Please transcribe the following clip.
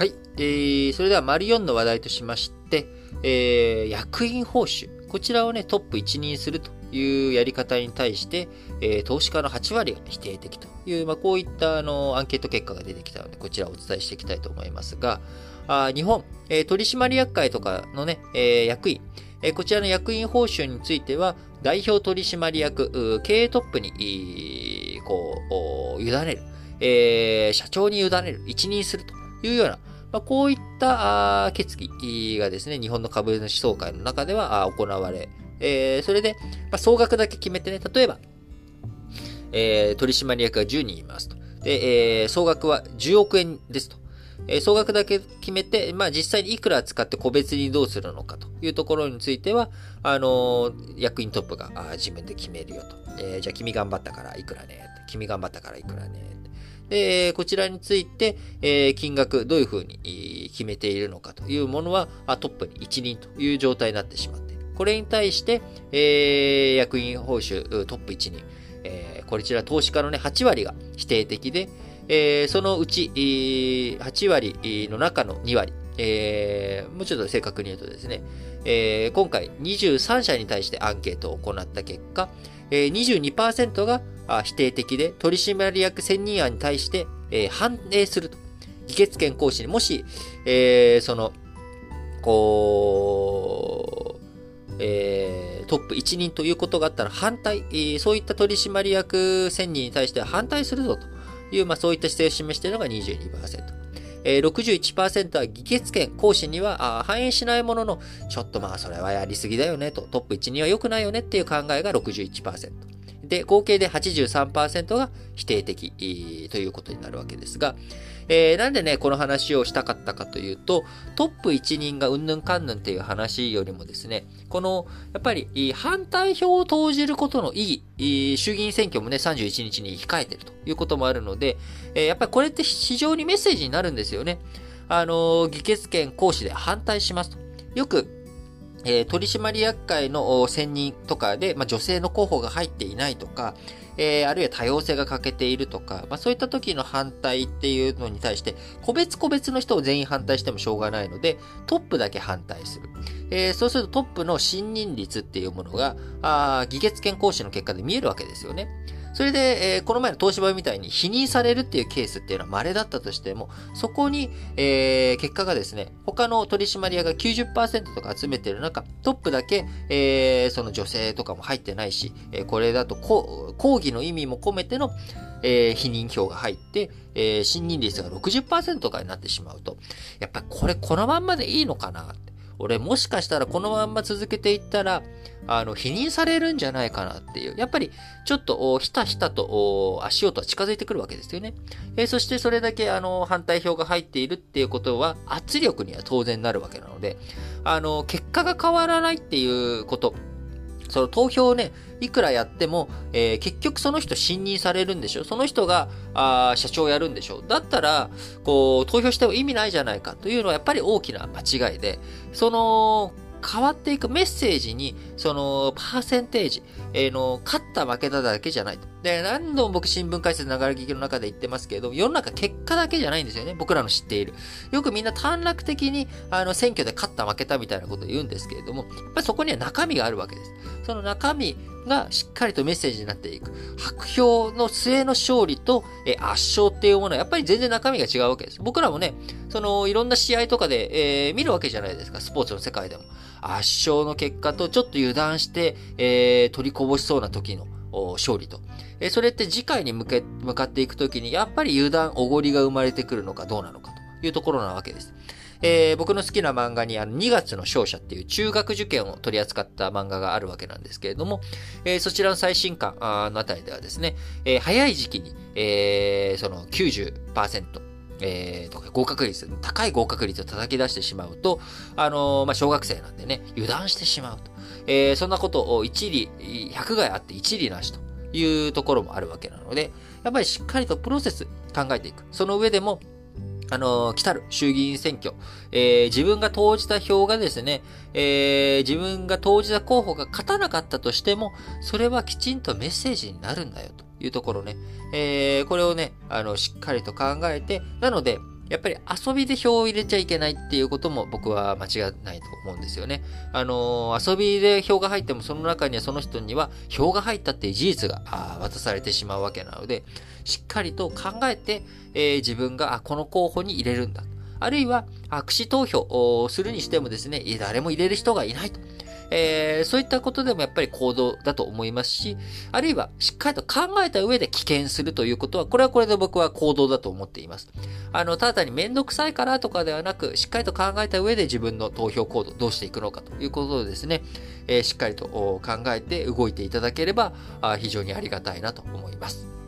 はい。えー、それでは、丸4の話題としまして、えー、役員報酬。こちらをね、トップ一任するというやり方に対して、えー、投資家の8割が否定的という、まあ、こういったあのアンケート結果が出てきたので、こちらをお伝えしていきたいと思いますが、あ日本、えー、取締役会とかのね、えー、役員、えー、こちらの役員報酬については、代表取締役、経営トップに、こう、委ねる、えー、社長に委ねる、一任するというような、まあ、こういった決議がですね、日本の株主総会の中では行われ、えー、それで、まあ、総額だけ決めてね、例えば、えー、取締役が10人いますと。で、えー、総額は10億円ですと。えー、総額だけ決めて、まあ実際にいくら使って個別にどうするのかというところについては、あのー、役員トップが自分で決めるよと。えー、じゃあ君頑張ったからいくらね。君頑張ったからいくらね。で、こちらについて、え金額どういうふうに決めているのかというものは、トップに一任という状態になってしまって。これに対して、え役員報酬トップ一任、えこちら投資家のね、8割が否定的で、えそのうち、8割の中の2割、えー、もうちょっと正確に言うとですね、えー、今回23社に対してアンケートを行った結果、えー、22%が否定的で、取締役選任案に対して、えー、反映すると。議決権行使にもし、えー、その、こう、えー、トップ1人ということがあったら反対、えー、そういった取締役選任に対しては反対するぞという、まあそういった姿勢を示しているのが22%。えー、61%は議決権行使には反映しないものの、ちょっとまあそれはやりすぎだよねと、トップ1には良くないよねっていう考えが61%。で、合計で83%が否定的ということになるわけですが、えー、なんでね、この話をしたかったかというと、トップ一人がうんぬんかんぬんっていう話よりもですね、この、やっぱり、反対票を投じることの意義、衆議院選挙もね、31日に控えてるということもあるので、え、やっぱりこれって非常にメッセージになるんですよね。あの議決権行使で反対しますと。よく、えー、取締役会の選任とかで、まあ、女性の候補が入っていないとか、えー、あるいは多様性が欠けているとか、まあ、そういった時の反対っていうのに対して、個別個別の人を全員反対してもしょうがないので、トップだけ反対する。えー、そうするとトップの信任率っていうものが、あ議決権行使の結果で見えるわけですよね。それで、えー、この前の東芝みたいに否認されるっていうケースっていうのは稀だったとしても、そこに、えー、結果がですね、他の取締役が90%とか集めてる中、トップだけ、えー、その女性とかも入ってないし、え、これだと抗議の意味も込めての、えー、否認票が入って、えー、信任率が60%とかになってしまうと、やっぱりこれこのまんまでいいのかなって。俺もしかしたらこのまんま続けていったら、あの、否認されるんじゃないかなっていう。やっぱり、ちょっと、ひたひたと足音は近づいてくるわけですよね。えー、そしてそれだけ、あの、反対票が入っているっていうことは、圧力には当然なるわけなので、あの、結果が変わらないっていうこと。その投票をね、いくらやっても、えー、結局その人信任されるんでしょ？その人が、あ社長やるんでしょ？だったら、こう、投票しても意味ないじゃないか。というのはやっぱり大きな間違いで、その、変わっていくメッセージに、その、パーセンテージ、えー、の、勝った負けただけじゃないと。で、何度も僕新聞解説ながら聞きの中で言ってますけれども、世の中結果だけじゃないんですよね。僕らの知っている。よくみんな短絡的に、あの、選挙で勝った負けたみたいなことを言うんですけれども、やっぱりそこには中身があるわけです。その中身がしっかりとメッセージになっていく。白票の末の勝利と、え圧勝っていうものはやっぱり全然中身が違うわけです。僕らもね、そのいろんな試合とかで、えー、見るわけじゃないですか、スポーツの世界でも。圧勝の結果とちょっと油断して、えー、取りこぼしそうな時の勝利と。え、それって次回に向け、向かっていくときに、やっぱり油断、おごりが生まれてくるのかどうなのかというところなわけです。えー、僕の好きな漫画にあの2月の勝者っていう中学受験を取り扱った漫画があるわけなんですけれども、えー、そちらの最新刊のあたりではですね、えー、早い時期に、えー、その90%、えー、とか合格率、高い合格率を叩き出してしまうと、あのー、まあ、小学生なんでね、油断してしまうと。えー、そんなことを一理、百害あって一理なしというところもあるわけなので、やっぱりしっかりとプロセス考えていく。その上でも、あの、来たる衆議院選挙、えー、自分が投じた票がですね、えー、自分が投じた候補が勝たなかったとしても、それはきちんとメッセージになるんだよというところね。えー、これをね、あの、しっかりと考えて、なので、やっぱり遊びで票を入れちゃいけないっていうことも僕は間違いないと思うんですよね。あのー、遊びで票が入ってもその中にはその人には票が入ったっていう事実が渡されてしまうわけなので、しっかりと考えて、えー、自分があこの候補に入れるんだ。あるいは、握手投票をするにしてもですね、誰も入れる人がいないと。えー、そういったことでもやっぱり行動だと思いますし、あるいはしっかりと考えた上で危険するということは、これはこれで僕は行動だと思っています。あの、ただ単にめんどくさいからとかではなく、しっかりと考えた上で自分の投票行動どうしていくのかということでですね、えー、しっかりと考えて動いていただければ、非常にありがたいなと思います。